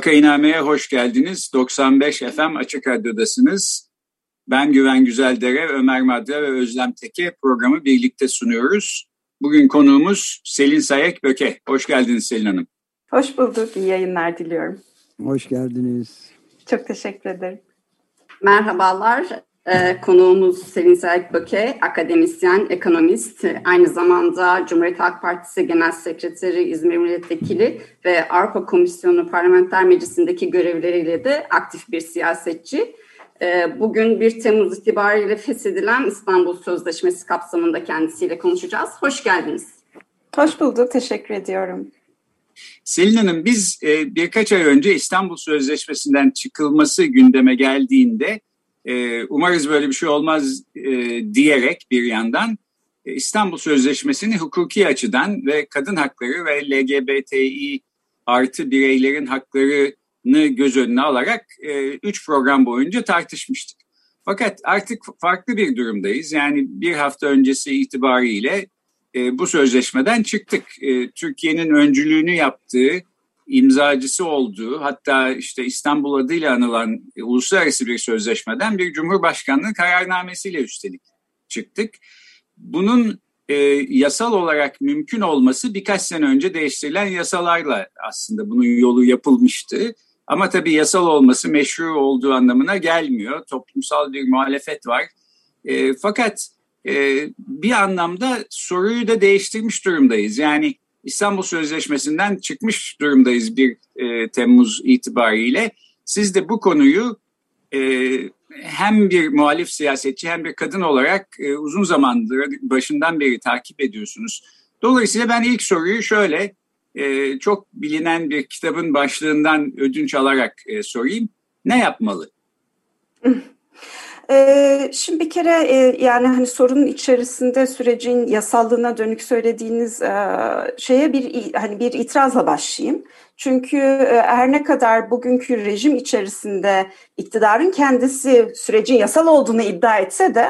Vakainame'ye hoş geldiniz. 95 FM Açık Radyo'dasınız. Ben Güven Güzeldere, Ömer Madra ve Özlem Teke programı birlikte sunuyoruz. Bugün konuğumuz Selin Sayek Böke. Hoş geldiniz Selin Hanım. Hoş bulduk. İyi yayınlar diliyorum. Hoş geldiniz. Çok teşekkür ederim. Merhabalar. Ee, konuğumuz Selin Sayek Böke, akademisyen, ekonomist, aynı zamanda Cumhuriyet Halk Partisi Genel Sekreteri, İzmir Milletvekili ve Avrupa Komisyonu Parlamenter Meclisi'ndeki görevleriyle de aktif bir siyasetçi. Ee, bugün 1 Temmuz itibariyle feshedilen İstanbul Sözleşmesi kapsamında kendisiyle konuşacağız. Hoş geldiniz. Hoş bulduk, teşekkür ediyorum. Selin Hanım, biz e, birkaç ay önce İstanbul Sözleşmesi'nden çıkılması gündeme geldiğinde e, umarız böyle bir şey olmaz e, diyerek bir yandan e, İstanbul Sözleşmesi'ni hukuki açıdan ve kadın hakları ve LGBTİ artı bireylerin haklarını göz önüne alarak e, üç program boyunca tartışmıştık. Fakat artık farklı bir durumdayız. Yani bir hafta öncesi itibariyle e, bu sözleşmeden çıktık. E, Türkiye'nin öncülüğünü yaptığı imzacısı olduğu hatta işte İstanbul adıyla anılan e, uluslararası bir sözleşmeden bir Cumhurbaşkanlığı kararnamesiyle üstelik çıktık. Bunun e, yasal olarak mümkün olması birkaç sene önce değiştirilen yasalarla aslında bunun yolu yapılmıştı. Ama tabii yasal olması meşru olduğu anlamına gelmiyor. Toplumsal bir muhalefet var. E, fakat e, bir anlamda soruyu da değiştirmiş durumdayız. Yani İstanbul Sözleşmesi'nden çıkmış durumdayız bir e, Temmuz itibariyle. Siz de bu konuyu e, hem bir muhalif siyasetçi hem bir kadın olarak e, uzun zamandır başından beri takip ediyorsunuz. Dolayısıyla ben ilk soruyu şöyle e, çok bilinen bir kitabın başlığından ödünç alarak e, sorayım. Ne yapmalı? Ee, şimdi bir kere e, yani hani sorunun içerisinde sürecin yasallığına dönük söylediğiniz e, şeye bir hani bir itirazla başlayayım. Çünkü e, her ne kadar bugünkü rejim içerisinde iktidarın kendisi sürecin yasal olduğunu iddia etse de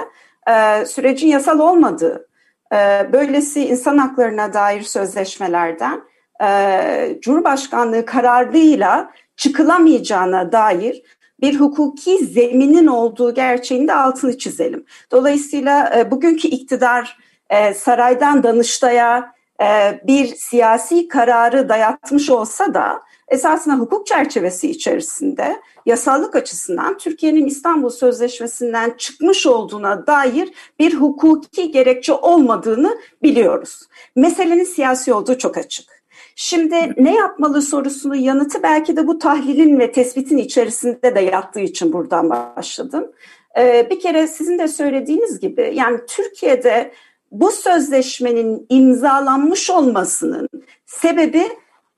sürecin yasal olmadığı, böylesi insan haklarına dair sözleşmelerden Cumhurbaşkanlığı kararıyla çıkılamayacağına dair bir hukuki zeminin olduğu gerçeğini de altını çizelim. Dolayısıyla e, bugünkü iktidar e, saraydan Danıştay'a e, bir siyasi kararı dayatmış olsa da esasında hukuk çerçevesi içerisinde yasallık açısından Türkiye'nin İstanbul Sözleşmesi'nden çıkmış olduğuna dair bir hukuki gerekçe olmadığını biliyoruz. Meselenin siyasi olduğu çok açık. Şimdi ne yapmalı sorusunun yanıtı belki de bu tahlilin ve tespitin içerisinde de yattığı için buradan başladım. Ee, bir kere sizin de söylediğiniz gibi yani Türkiye'de bu sözleşmenin imzalanmış olmasının sebebi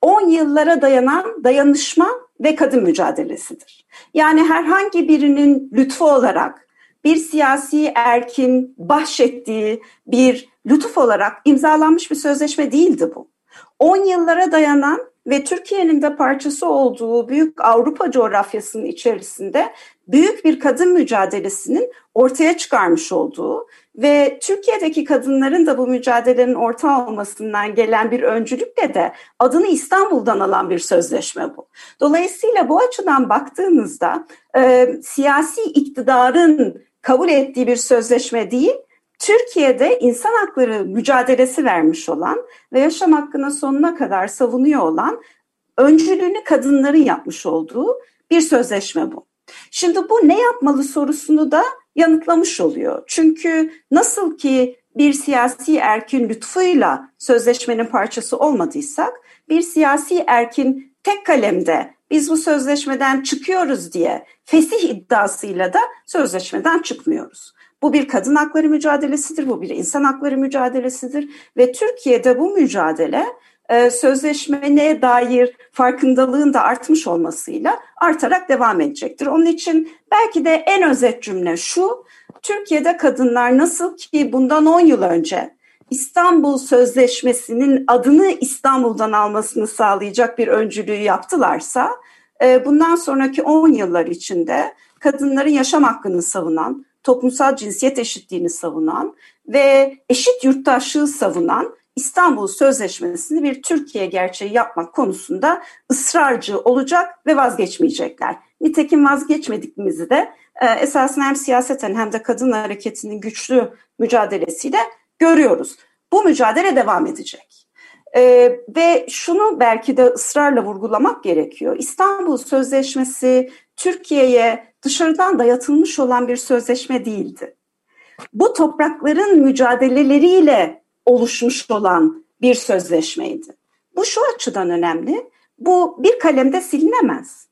10 yıllara dayanan dayanışma ve kadın mücadelesidir. Yani herhangi birinin lütfu olarak bir siyasi erkin bahşettiği bir lütuf olarak imzalanmış bir sözleşme değildi bu. 10 yıllara dayanan ve Türkiye'nin de parçası olduğu büyük Avrupa coğrafyasının içerisinde büyük bir kadın mücadelesinin ortaya çıkarmış olduğu ve Türkiye'deki kadınların da bu mücadelenin orta olmasından gelen bir öncülükle de adını İstanbul'dan alan bir sözleşme bu. Dolayısıyla bu açıdan baktığımızda e, siyasi iktidarın kabul ettiği bir sözleşme değil, Türkiye'de insan hakları mücadelesi vermiş olan ve yaşam hakkını sonuna kadar savunuyor olan öncülüğünü kadınların yapmış olduğu bir sözleşme bu. Şimdi bu ne yapmalı sorusunu da yanıtlamış oluyor. Çünkü nasıl ki bir siyasi erkin lütfuyla sözleşmenin parçası olmadıysak, bir siyasi erkin tek kalemde biz bu sözleşmeden çıkıyoruz diye fesih iddiasıyla da sözleşmeden çıkmıyoruz. Bu bir kadın hakları mücadelesidir, bu bir insan hakları mücadelesidir ve Türkiye'de bu mücadele e, sözleşmeye dair farkındalığın da artmış olmasıyla artarak devam edecektir. Onun için belki de en özet cümle şu, Türkiye'de kadınlar nasıl ki bundan 10 yıl önce İstanbul Sözleşmesi'nin adını İstanbul'dan almasını sağlayacak bir öncülüğü yaptılarsa, e, bundan sonraki 10 yıllar içinde kadınların yaşam hakkını savunan, toplumsal cinsiyet eşitliğini savunan ve eşit yurttaşlığı savunan İstanbul Sözleşmesi'ni bir Türkiye gerçeği yapmak konusunda ısrarcı olacak ve vazgeçmeyecekler. Nitekim vazgeçmedikimizi de e, esasında hem siyaseten hem de kadın hareketinin güçlü mücadelesiyle görüyoruz. Bu mücadele devam edecek. Ee, ve şunu belki de ısrarla vurgulamak gerekiyor. İstanbul Sözleşmesi Türkiye'ye dışarıdan dayatılmış olan bir sözleşme değildi. Bu toprakların mücadeleleriyle oluşmuş olan bir sözleşmeydi. Bu şu açıdan önemli. Bu bir kalemde silinemez.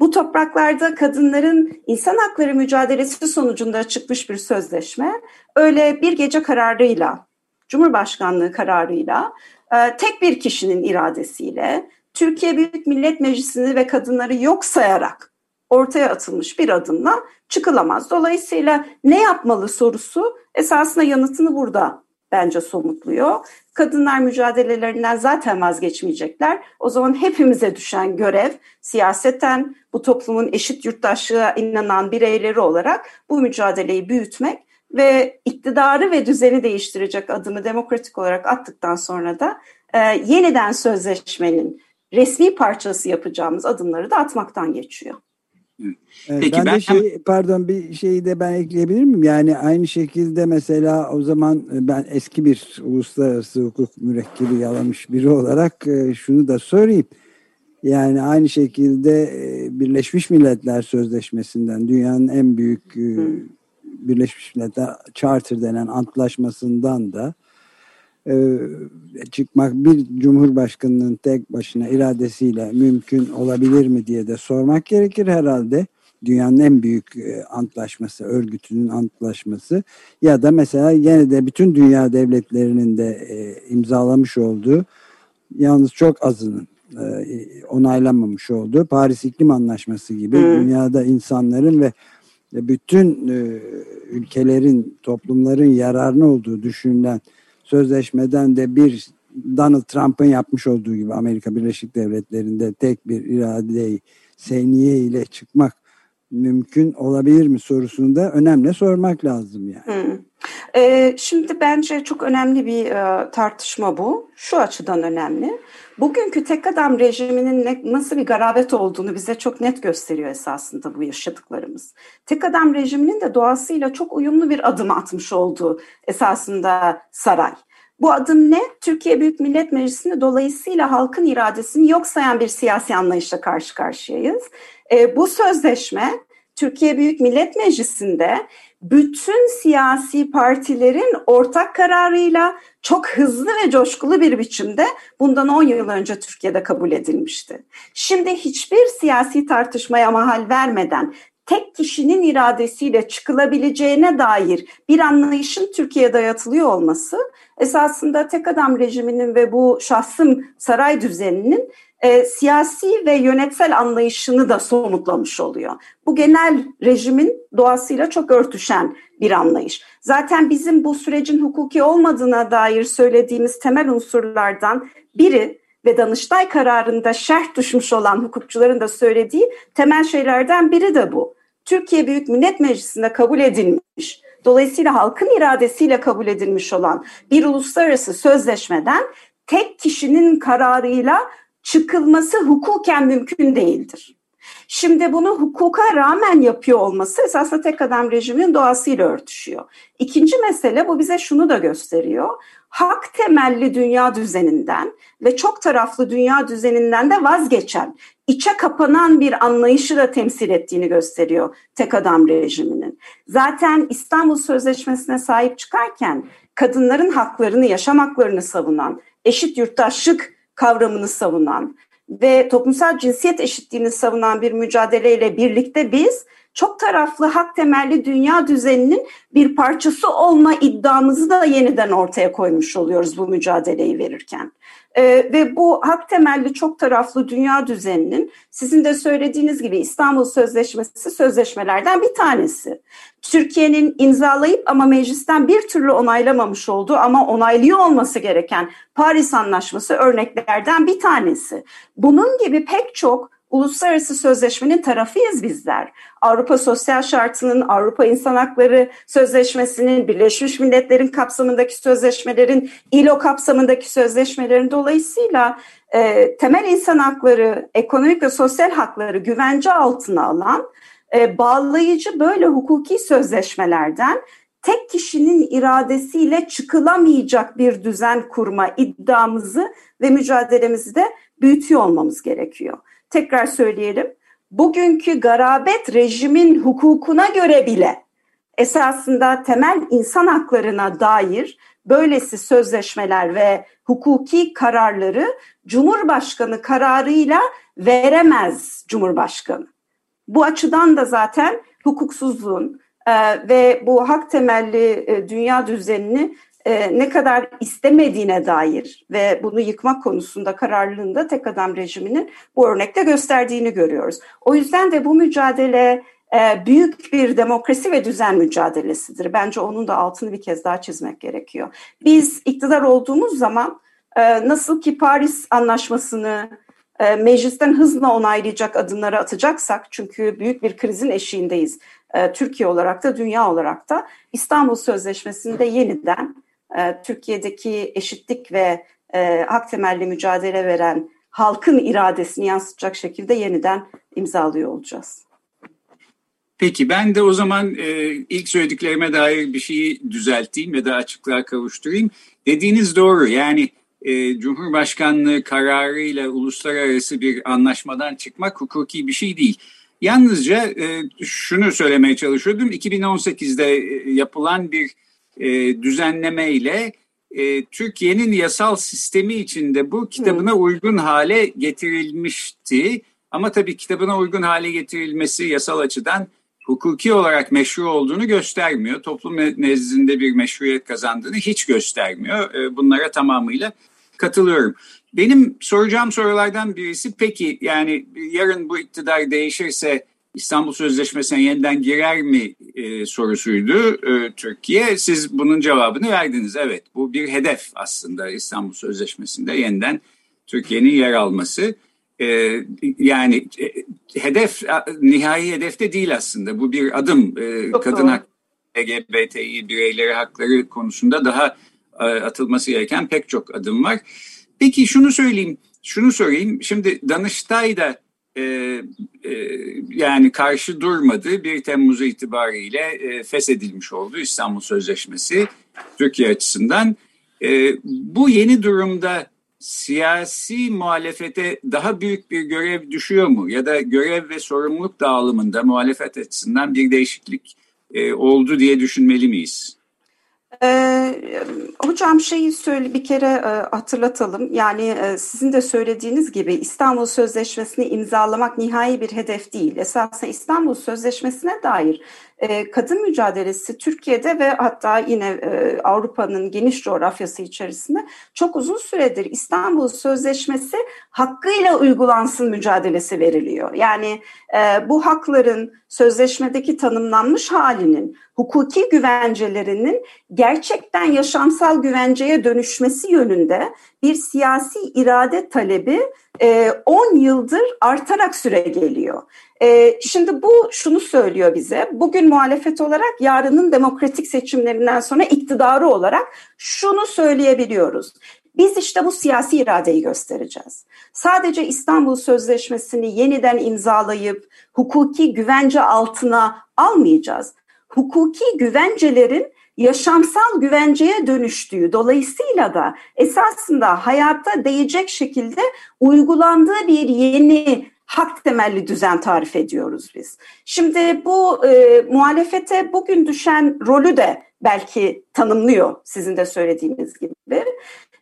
Bu topraklarda kadınların insan hakları mücadelesi sonucunda çıkmış bir sözleşme. Öyle bir gece kararıyla, Cumhurbaşkanlığı kararıyla, e, tek bir kişinin iradesiyle Türkiye Büyük Millet Meclisi'ni ve kadınları yok sayarak ortaya atılmış bir adımla çıkılamaz. Dolayısıyla ne yapmalı sorusu esasında yanıtını burada bence somutluyor. Kadınlar mücadelelerinden zaten vazgeçmeyecekler. O zaman hepimize düşen görev siyaseten bu toplumun eşit yurttaşlığa inanan bireyleri olarak bu mücadeleyi büyütmek ve iktidarı ve düzeni değiştirecek adımı demokratik olarak attıktan sonra da e, yeniden sözleşmenin resmi parçası yapacağımız adımları da atmaktan geçiyor. Peki ben, ben de şey pardon bir şeyi de ben ekleyebilir miyim? Yani aynı şekilde mesela o zaman e, ben eski bir uluslararası hukuk mürekkebi yalamış biri olarak e, şunu da sorayım. Yani aynı şekilde e, Birleşmiş Milletler Sözleşmesi'nden dünyanın en büyük. Birleşmiş Milletler Charter denen antlaşmasından da çıkmak bir cumhurbaşkanının tek başına iradesiyle mümkün olabilir mi diye de sormak gerekir herhalde. Dünyanın en büyük antlaşması, örgütünün antlaşması ya da mesela yine de bütün dünya devletlerinin de imzalamış olduğu yalnız çok azının onaylanmamış olduğu Paris İklim Anlaşması gibi hmm. dünyada insanların ve bütün ülkelerin, toplumların yararına olduğu düşünülen sözleşmeden de bir Donald Trump'ın yapmış olduğu gibi Amerika Birleşik Devletleri'nde tek bir iradeyi seniye ile çıkmak mümkün olabilir mi sorusunu da önemli sormak lazım yani. Hmm. Ee, şimdi bence çok önemli bir e, tartışma bu. Şu açıdan önemli. Bugünkü tek adam rejiminin ne, nasıl bir garabet olduğunu bize çok net gösteriyor esasında bu yaşadıklarımız. Tek adam rejiminin de doğasıyla çok uyumlu bir adım atmış olduğu esasında saray. Bu adım ne? Türkiye Büyük Millet Meclisi'nde dolayısıyla halkın iradesini yok sayan bir siyasi anlayışla karşı karşıyayız. E, bu sözleşme Türkiye Büyük Millet Meclisi'nde bütün siyasi partilerin ortak kararıyla çok hızlı ve coşkulu bir biçimde bundan 10 yıl önce Türkiye'de kabul edilmişti. Şimdi hiçbir siyasi tartışmaya mahal vermeden tek kişinin iradesiyle çıkılabileceğine dair bir anlayışın Türkiye'ye dayatılıyor olması esasında tek adam rejiminin ve bu şahsım saray düzeninin e, siyasi ve yönetsel anlayışını da somutlamış oluyor. Bu genel rejimin doğasıyla çok örtüşen bir anlayış. Zaten bizim bu sürecin hukuki olmadığına dair söylediğimiz temel unsurlardan biri ve Danıştay kararında şerh düşmüş olan hukukçuların da söylediği temel şeylerden biri de bu. Türkiye Büyük Millet Meclisi'nde kabul edilmiş, dolayısıyla halkın iradesiyle kabul edilmiş olan bir uluslararası sözleşmeden tek kişinin kararıyla çıkılması hukuken mümkün değildir. Şimdi bunu hukuka rağmen yapıyor olması esasında tek adam rejimin doğasıyla örtüşüyor. İkinci mesele bu bize şunu da gösteriyor. Hak temelli dünya düzeninden ve çok taraflı dünya düzeninden de vazgeçen, içe kapanan bir anlayışı da temsil ettiğini gösteriyor tek adam rejiminin. Zaten İstanbul Sözleşmesi'ne sahip çıkarken kadınların haklarını, yaşam haklarını savunan, eşit yurttaşlık kavramını savunan ve toplumsal cinsiyet eşitliğini savunan bir mücadeleyle birlikte biz çok taraflı hak temelli dünya düzeninin bir parçası olma iddiamızı da yeniden ortaya koymuş oluyoruz bu mücadeleyi verirken. E, ve bu hak temelli çok taraflı dünya düzeninin sizin de söylediğiniz gibi İstanbul Sözleşmesi sözleşmelerden bir tanesi. Türkiye'nin imzalayıp ama meclisten bir türlü onaylamamış olduğu ama onaylıyor olması gereken Paris Anlaşması örneklerden bir tanesi. Bunun gibi pek çok uluslararası sözleşmenin tarafıyız bizler. Avrupa Sosyal Şartı'nın, Avrupa İnsan Hakları Sözleşmesi'nin, Birleşmiş Milletler'in kapsamındaki sözleşmelerin, ILO kapsamındaki sözleşmelerin dolayısıyla e, temel insan hakları, ekonomik ve sosyal hakları güvence altına alan e, bağlayıcı böyle hukuki sözleşmelerden tek kişinin iradesiyle çıkılamayacak bir düzen kurma iddiamızı ve mücadelemizi de büyütüyor olmamız gerekiyor. Tekrar söyleyelim. Bugünkü garabet rejimin hukukuna göre bile esasında temel insan haklarına dair böylesi sözleşmeler ve hukuki kararları Cumhurbaşkanı kararıyla veremez Cumhurbaşkanı. Bu açıdan da zaten hukuksuzluğun e, ve bu hak temelli e, dünya düzenini e, ne kadar istemediğine dair ve bunu yıkmak konusunda kararlılığında tek adam rejiminin bu örnekte gösterdiğini görüyoruz. O yüzden de bu mücadele e, büyük bir demokrasi ve düzen mücadelesidir. Bence onun da altını bir kez daha çizmek gerekiyor. Biz iktidar olduğumuz zaman e, nasıl ki Paris Anlaşması'nı e, meclisten hızla onaylayacak adımları atacaksak çünkü büyük bir krizin eşiğindeyiz. E, Türkiye olarak da dünya olarak da İstanbul Sözleşmesi'nde yeniden e, Türkiye'deki eşitlik ve e, hak temelli mücadele veren halkın iradesini yansıtacak şekilde yeniden imzalıyor olacağız. Peki ben de o zaman e, ilk söylediklerime dair bir şeyi düzelteyim ya da açıklığa kavuşturayım. Dediğiniz doğru yani e, Cumhurbaşkanlığı kararıyla uluslararası bir anlaşmadan çıkmak hukuki bir şey değil. Yalnızca e, şunu söylemeye çalışıyordum. 2018'de e, yapılan bir e, düzenleme ile e, Türkiye'nin yasal sistemi içinde bu kitabına uygun hale getirilmişti. Ama tabii kitabına uygun hale getirilmesi yasal açıdan hukuki olarak meşru olduğunu göstermiyor. Toplum nezdinde bir meşruiyet kazandığını hiç göstermiyor. E, bunlara tamamıyla katılıyorum. Benim soracağım sorulardan birisi peki yani yarın bu iktidar değişirse İstanbul Sözleşmesi'ne yeniden girer mi e, sorusuydu e, Türkiye. Siz bunun cevabını verdiniz. Evet bu bir hedef aslında İstanbul Sözleşmesi'nde yeniden Türkiye'nin yer alması. E, yani e, hedef nihai hedefte değil aslında. Bu bir adım. E, kadın hak, LGBTİ bireyleri hakları konusunda daha e, atılması gereken pek çok adım var. Peki şunu söyleyeyim, şunu sorayım. Şimdi Danıştay'da e, e, yani karşı durmadığı 1 Temmuz itibariyle e, feshedilmiş oldu İstanbul Sözleşmesi Türkiye açısından. E, bu yeni durumda siyasi muhalefete daha büyük bir görev düşüyor mu? Ya da görev ve sorumluluk dağılımında muhalefet açısından bir değişiklik e, oldu diye düşünmeli miyiz? Ee, hocam şeyi söyle bir kere e, hatırlatalım. Yani e, sizin de söylediğiniz gibi İstanbul Sözleşmesi'ni imzalamak nihai bir hedef değil. Esasen İstanbul Sözleşmesi'ne dair e, kadın mücadelesi Türkiye'de ve hatta yine e, Avrupa'nın geniş coğrafyası içerisinde çok uzun süredir İstanbul Sözleşmesi hakkıyla uygulansın mücadelesi veriliyor. Yani e, bu hakların sözleşmedeki tanımlanmış halinin hukuki güvencelerinin gerçekten yaşamsal güvenceye dönüşmesi yönünde bir siyasi irade talebi 10 yıldır artarak süre geliyor. Ee, şimdi bu şunu söylüyor bize. Bugün muhalefet olarak yarının demokratik seçimlerinden sonra iktidarı olarak şunu söyleyebiliyoruz. Biz işte bu siyasi iradeyi göstereceğiz. Sadece İstanbul Sözleşmesi'ni yeniden imzalayıp hukuki güvence altına almayacağız. Hukuki güvencelerin yaşamsal güvenceye dönüştüğü dolayısıyla da esasında hayata değecek şekilde uygulandığı bir yeni hak temelli düzen tarif ediyoruz biz. Şimdi bu e, muhalefete bugün düşen rolü de belki tanımlıyor sizin de söylediğiniz gibi.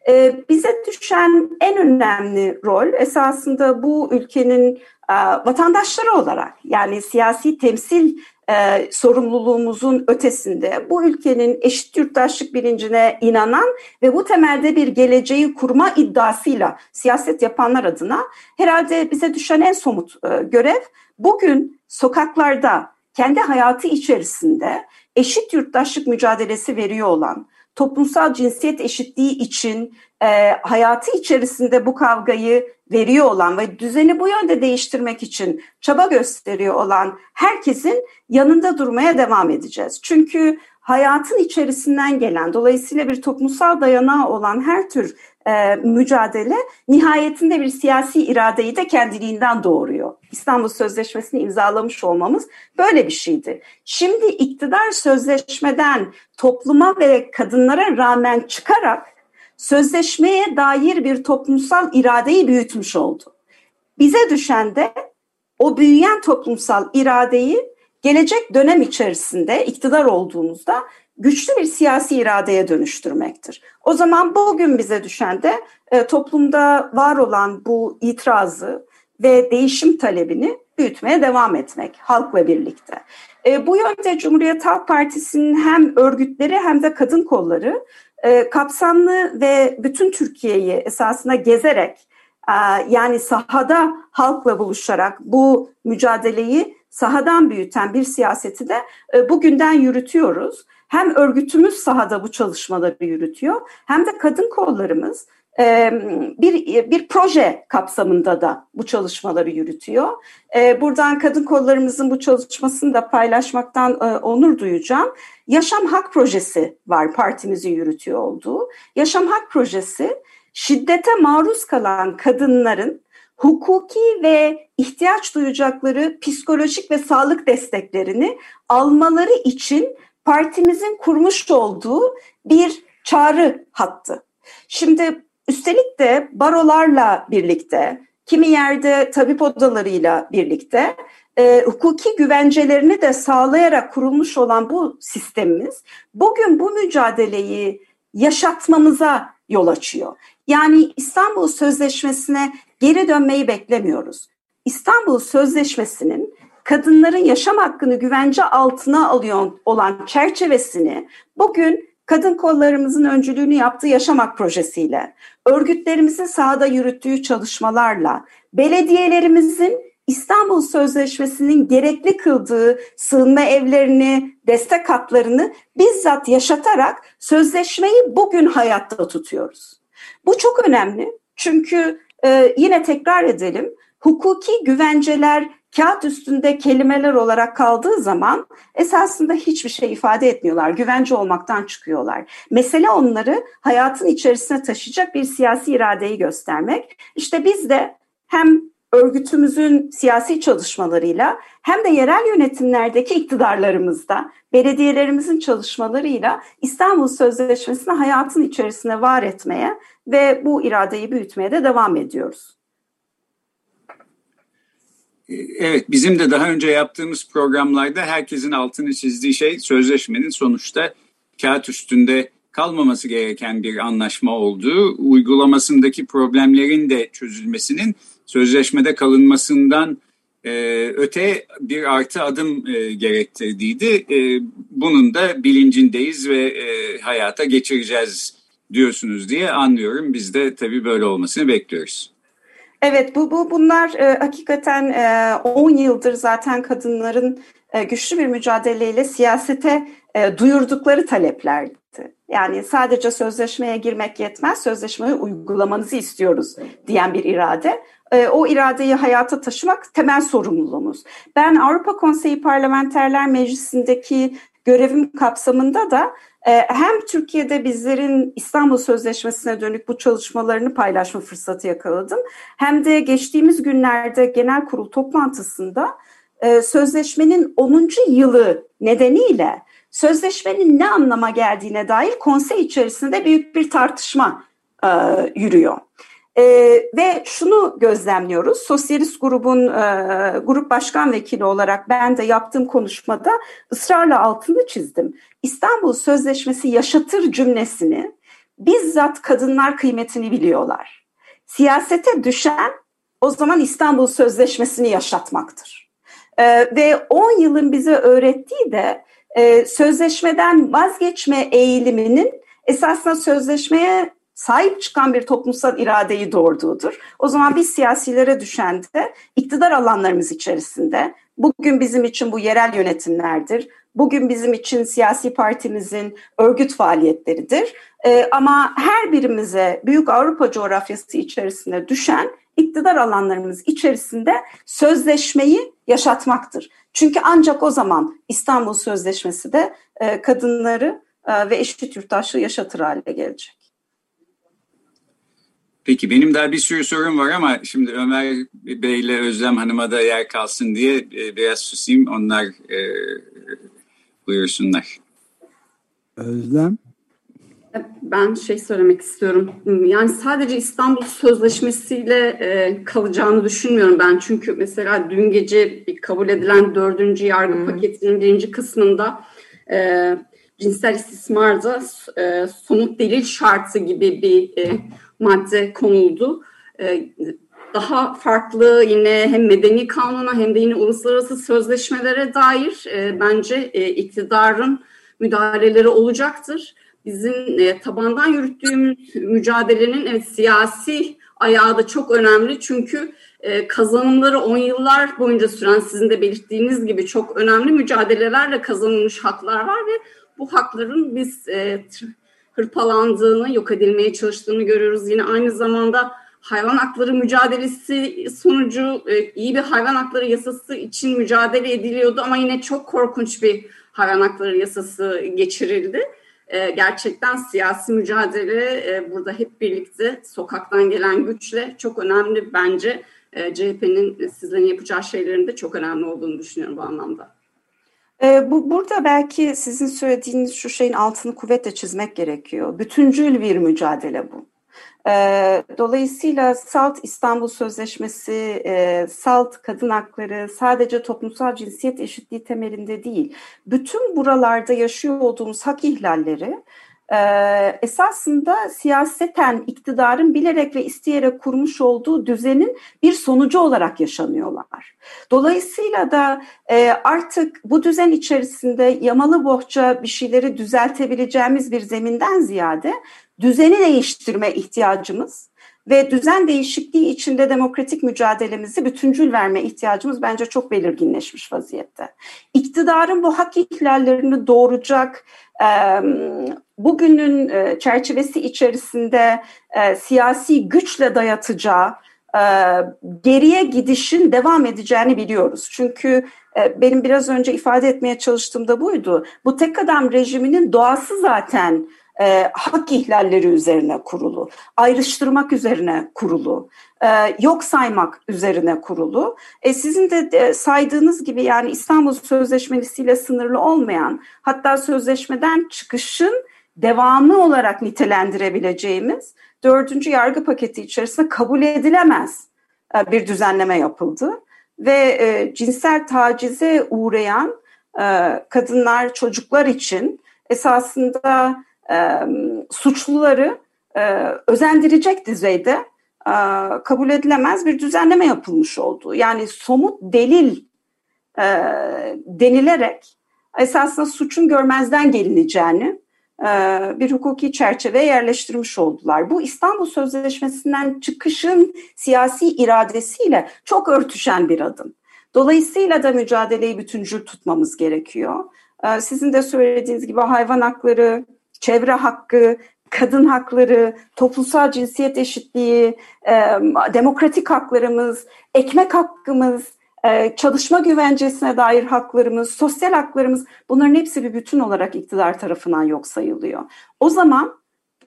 E, bize düşen en önemli rol esasında bu ülkenin e, vatandaşları olarak yani siyasi temsil e, sorumluluğumuzun ötesinde. Bu ülkenin eşit yurttaşlık bilincine inanan ve bu temelde bir geleceği kurma iddiasıyla siyaset yapanlar adına herhalde bize düşen en somut e, görev bugün sokaklarda kendi hayatı içerisinde eşit yurttaşlık mücadelesi veriyor olan, toplumsal cinsiyet eşitliği için e, hayatı içerisinde bu kavgayı veriyor olan ve düzeni bu yönde değiştirmek için çaba gösteriyor olan herkesin yanında durmaya devam edeceğiz. Çünkü hayatın içerisinden gelen, dolayısıyla bir toplumsal dayanağı olan her tür e, mücadele nihayetinde bir siyasi iradeyi de kendiliğinden doğuruyor. İstanbul Sözleşmesi'ni imzalamış olmamız böyle bir şeydi. Şimdi iktidar sözleşmeden topluma ve kadınlara rağmen çıkarak sözleşmeye dair bir toplumsal iradeyi büyütmüş oldu. Bize düşen de o büyüyen toplumsal iradeyi gelecek dönem içerisinde iktidar olduğumuzda güçlü bir siyasi iradeye dönüştürmektir. O zaman bugün bize düşen de e, toplumda var olan bu itirazı ve değişim talebini büyütmeye devam etmek halkla birlikte. E, bu yönde Cumhuriyet Halk Partisi'nin hem örgütleri hem de kadın kolları e, kapsamlı ve bütün Türkiye'yi esasında gezerek e, yani sahada halkla buluşarak bu mücadeleyi sahadan büyüten bir siyaseti de e, bugünden yürütüyoruz. Hem örgütümüz sahada bu çalışmaları yürütüyor hem de kadın kollarımız bir bir proje kapsamında da bu çalışmaları yürütüyor. Buradan kadın kollarımızın bu çalışmasını da paylaşmaktan onur duyacağım. Yaşam Hak Projesi var partimizin yürütüyor olduğu. Yaşam Hak Projesi şiddete maruz kalan kadınların hukuki ve ihtiyaç duyacakları psikolojik ve sağlık desteklerini almaları için partimizin kurmuş olduğu bir çağrı hattı. Şimdi üstelik de barolarla birlikte, kimi yerde tabip odalarıyla birlikte e, hukuki güvencelerini de sağlayarak kurulmuş olan bu sistemimiz bugün bu mücadeleyi yaşatmamıza yol açıyor. Yani İstanbul Sözleşmesi'ne geri dönmeyi beklemiyoruz. İstanbul Sözleşmesi'nin kadınların yaşam hakkını güvence altına alıyor olan çerçevesini bugün kadın kollarımızın öncülüğünü yaptığı Yaşam Hak projesiyle, örgütlerimizin sahada yürüttüğü çalışmalarla, belediyelerimizin İstanbul Sözleşmesi'nin gerekli kıldığı sığınma evlerini, destek hatlarını bizzat yaşatarak sözleşmeyi bugün hayatta tutuyoruz. Bu çok önemli çünkü e, yine tekrar edelim hukuki güvenceler kağıt üstünde kelimeler olarak kaldığı zaman esasında hiçbir şey ifade etmiyorlar. Güvence olmaktan çıkıyorlar. Mesele onları hayatın içerisine taşıyacak bir siyasi iradeyi göstermek. İşte biz de hem örgütümüzün siyasi çalışmalarıyla hem de yerel yönetimlerdeki iktidarlarımızda, belediyelerimizin çalışmalarıyla İstanbul Sözleşmesi'ni hayatın içerisine var etmeye ve bu iradeyi büyütmeye de devam ediyoruz. Evet, bizim de daha önce yaptığımız programlarda herkesin altını çizdiği şey sözleşmenin sonuçta kağıt üstünde kalmaması gereken bir anlaşma olduğu, uygulamasındaki problemlerin de çözülmesinin sözleşmede kalınmasından e, öte bir artı adım e, gerektirdiğiydi. E, bunun da bilincindeyiz ve e, hayata geçireceğiz diyorsunuz diye anlıyorum. Biz de tabii böyle olmasını bekliyoruz. Evet bu, bu bunlar e, hakikaten 10 e, yıldır zaten kadınların e, güçlü bir mücadeleyle siyasete e, duyurdukları taleplerdi. Yani sadece sözleşmeye girmek yetmez, sözleşmeyi uygulamanızı istiyoruz diyen bir irade. E, o iradeyi hayata taşımak temel sorumluluğumuz. Ben Avrupa Konseyi Parlamenterler Meclisi'ndeki görevim kapsamında da e, hem Türkiye'de bizlerin İstanbul Sözleşmesi'ne dönük bu çalışmalarını paylaşma fırsatı yakaladım. Hem de geçtiğimiz günlerde genel kurul toplantısında e, sözleşmenin 10. yılı nedeniyle sözleşmenin ne anlama geldiğine dair konsey içerisinde büyük bir tartışma e, yürüyor. E, ve şunu gözlemliyoruz, Sosyalist grubun e, grup başkan vekili olarak ben de yaptığım konuşmada ısrarla altını çizdim. İstanbul Sözleşmesi yaşatır cümlesini bizzat kadınlar kıymetini biliyorlar. Siyasete düşen o zaman İstanbul Sözleşmesi'ni yaşatmaktır. Ee, ve 10 yılın bize öğrettiği de e, sözleşmeden vazgeçme eğiliminin esasında sözleşmeye sahip çıkan bir toplumsal iradeyi doğurduğudur. O zaman biz siyasilere düşen de iktidar alanlarımız içerisinde bugün bizim için bu yerel yönetimlerdir. Bugün bizim için siyasi partimizin örgüt faaliyetleridir. Ee, ama her birimize büyük Avrupa coğrafyası içerisinde düşen iktidar alanlarımız içerisinde sözleşmeyi yaşatmaktır. Çünkü ancak o zaman İstanbul Sözleşmesi de e, kadınları e, ve eşit yurttaşlığı yaşatır hale gelecek. Peki benim daha bir sürü sorum var ama şimdi Ömer Bey ile Özlem Hanım'a da yer kalsın diye e, biraz susayım. Onlar e, buyursunlar. Özlem? Ben şey söylemek istiyorum. Yani sadece İstanbul Sözleşmesi'yle e, kalacağını düşünmüyorum ben. Çünkü mesela dün gece kabul edilen dördüncü yargı hmm. paketinin birinci kısmında e, cinsel istismarda e, somut delil şartı gibi bir e, madde konuldu. E, daha farklı yine hem medeni kanuna hem de yine uluslararası sözleşmelere dair e, bence e, iktidarın müdahaleleri olacaktır. Bizim e, tabandan yürüttüğümüz mücadelenin evet, siyasi ayağı da çok önemli çünkü e, kazanımları on yıllar boyunca süren sizin de belirttiğiniz gibi çok önemli mücadelelerle kazanılmış haklar var ve bu hakların biz e, hırpalandığını, yok edilmeye çalıştığını görüyoruz. Yine aynı zamanda hayvan hakları mücadelesi sonucu e, iyi bir hayvan hakları yasası için mücadele ediliyordu ama yine çok korkunç bir hayvan hakları yasası geçirildi. E, gerçekten siyasi mücadele e, burada hep birlikte sokaktan gelen güçle çok önemli bence. CHP'nin sizlerin yapacağı şeylerin de çok önemli olduğunu düşünüyorum bu anlamda. Ee, bu burada belki sizin söylediğiniz şu şeyin altını kuvvetle çizmek gerekiyor. Bütüncül bir mücadele bu. Ee, dolayısıyla SALT İstanbul Sözleşmesi, e, SALT kadın hakları sadece toplumsal cinsiyet eşitliği temelinde değil, bütün buralarda yaşıyor olduğumuz hak ihlalleri e, esasında siyaseten iktidarın bilerek ve isteyerek kurmuş olduğu düzenin bir sonucu olarak yaşanıyorlar. Dolayısıyla da e, artık bu düzen içerisinde yamalı bohça bir şeyleri düzeltebileceğimiz bir zeminden ziyade düzeni değiştirme ihtiyacımız ve düzen değişikliği içinde demokratik mücadelemizi bütüncül verme ihtiyacımız bence çok belirginleşmiş vaziyette. İktidarın bu hak ihlallerini doğuracak bugünün çerçevesi içerisinde siyasi güçle dayatacağı geriye gidişin devam edeceğini biliyoruz. Çünkü benim biraz önce ifade etmeye çalıştığım da buydu. Bu tek adam rejiminin doğası zaten e, hak ihlalleri üzerine kurulu, ayrıştırmak üzerine kurulu, e, yok saymak üzerine kurulu. E, sizin de e, saydığınız gibi yani İstanbul Sözleşmesi ile sınırlı olmayan, hatta sözleşmeden çıkışın devamı olarak nitelendirebileceğimiz dördüncü yargı paketi içerisinde kabul edilemez e, bir düzenleme yapıldı. Ve e, cinsel tacize uğrayan e, kadınlar, çocuklar için esasında suçluları özendirecek düzeyde kabul edilemez bir düzenleme yapılmış oldu. Yani somut delil denilerek esasında suçun görmezden gelineceğini bir hukuki çerçeveye yerleştirmiş oldular. Bu İstanbul Sözleşmesi'nden çıkışın siyasi iradesiyle çok örtüşen bir adım. Dolayısıyla da mücadeleyi bütüncül tutmamız gerekiyor. Sizin de söylediğiniz gibi hayvan hakları, çevre hakkı, kadın hakları, toplumsal cinsiyet eşitliği, demokratik haklarımız, ekmek hakkımız, çalışma güvencesine dair haklarımız, sosyal haklarımız bunların hepsi bir bütün olarak iktidar tarafından yok sayılıyor. O zaman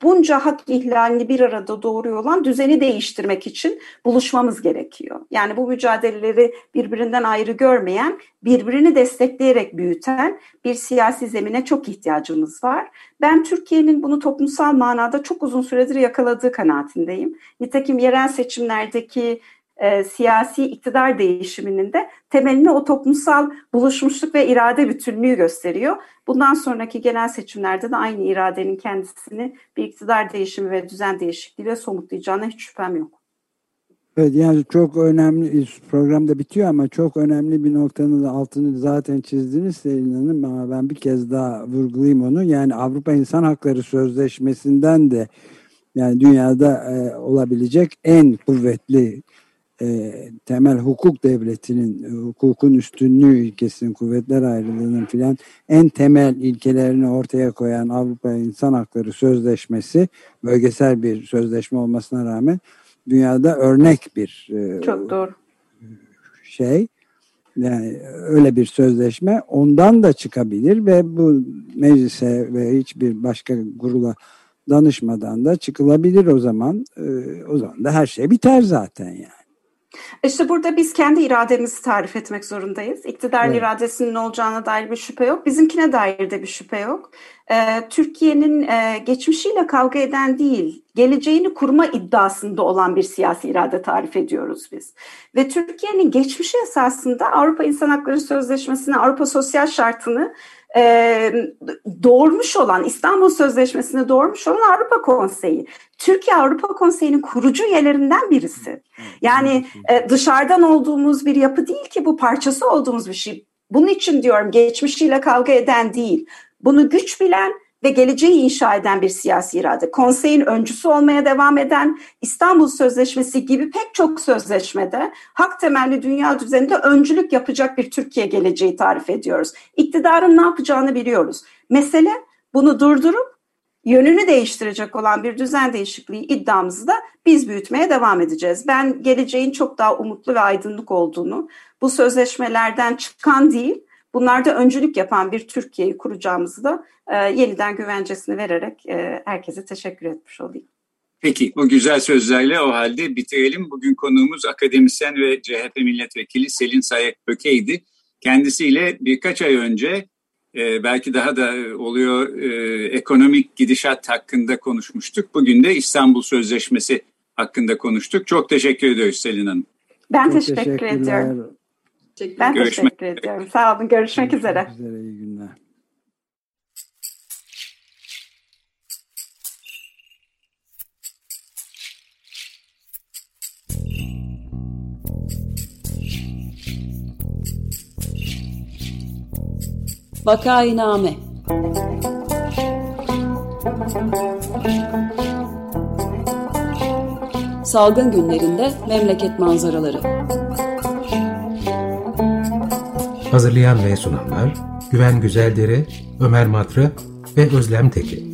bunca hak ihlalini bir arada doğuruyor olan düzeni değiştirmek için buluşmamız gerekiyor. Yani bu mücadeleleri birbirinden ayrı görmeyen, birbirini destekleyerek büyüten bir siyasi zemine çok ihtiyacımız var. Ben Türkiye'nin bunu toplumsal manada çok uzun süredir yakaladığı kanaatindeyim. Nitekim yerel seçimlerdeki e, siyasi iktidar değişiminin de temelini o toplumsal buluşmuşluk ve irade bütünlüğü gösteriyor. Bundan sonraki genel seçimlerde de aynı iradenin kendisini bir iktidar değişimi ve düzen değişikliğiyle somutlayacağına hiç şüphem yok. Evet yani çok önemli programda bitiyor ama çok önemli bir noktanın da altını zaten çizdiniz Selin Hanım ama ben bir kez daha vurgulayayım onu. Yani Avrupa İnsan Hakları Sözleşmesi'nden de yani dünyada e, olabilecek en kuvvetli e, temel hukuk devletinin, hukukun üstünlüğü ilkesinin, kuvvetler ayrılığının filan en temel ilkelerini ortaya koyan Avrupa İnsan Hakları Sözleşmesi, bölgesel bir sözleşme olmasına rağmen dünyada örnek bir e, Çok doğru. şey. Yani öyle bir sözleşme ondan da çıkabilir ve bu meclise ve hiçbir başka kurula danışmadan da çıkılabilir o zaman. E, o zaman da her şey biter zaten yani. İşte burada biz kendi irademizi tarif etmek zorundayız. İktidarın evet. iradesinin olacağına dair bir şüphe yok. Bizimkine dair de bir şüphe yok. Ee, Türkiye'nin e, geçmişiyle kavga eden değil, geleceğini kurma iddiasında olan bir siyasi irade tarif ediyoruz biz. Ve Türkiye'nin geçmişi esasında Avrupa İnsan Hakları Sözleşmesi'ni, Avrupa Sosyal Şartı'nı e, doğurmuş olan, İstanbul Sözleşmesi'ni doğurmuş olan Avrupa Konseyi. Türkiye Avrupa Konseyi'nin kurucu üyelerinden birisi. Yani e, dışarıdan olduğumuz bir yapı değil ki bu parçası olduğumuz bir şey. Bunun için diyorum geçmişiyle kavga eden değil. Bunu güç bilen ve geleceği inşa eden bir siyasi irade. Konseyin öncüsü olmaya devam eden İstanbul Sözleşmesi gibi pek çok sözleşmede hak temelli dünya düzeninde öncülük yapacak bir Türkiye geleceği tarif ediyoruz. İktidarın ne yapacağını biliyoruz. Mesele bunu durdurup yönünü değiştirecek olan bir düzen değişikliği iddiamızı da biz büyütmeye devam edeceğiz. Ben geleceğin çok daha umutlu ve aydınlık olduğunu, bu sözleşmelerden çıkan değil, bunlarda öncülük yapan bir Türkiye'yi kuracağımızı da e, yeniden güvencesini vererek e, herkese teşekkür etmiş olayım. Peki bu güzel sözlerle o halde bitirelim. Bugün konuğumuz akademisyen ve CHP milletvekili Selin Sayek Böke'ydi. Kendisiyle birkaç ay önce e, belki daha da oluyor e, ekonomik gidişat hakkında konuşmuştuk. Bugün de İstanbul Sözleşmesi hakkında konuştuk. Çok teşekkür ediyoruz Selin Hanım. Ben Çok teşekkür ediyorum. Ben Görüşmek teşekkür ediyorum. Sağ olun. Görüşmek, Görüşmek üzere. üzere. İyi günler. Vakainame Salgın günlerinde memleket manzaraları Hazırlayan ve sunanlar Güven Güzeldere, Ömer Madra ve Özlem Tekin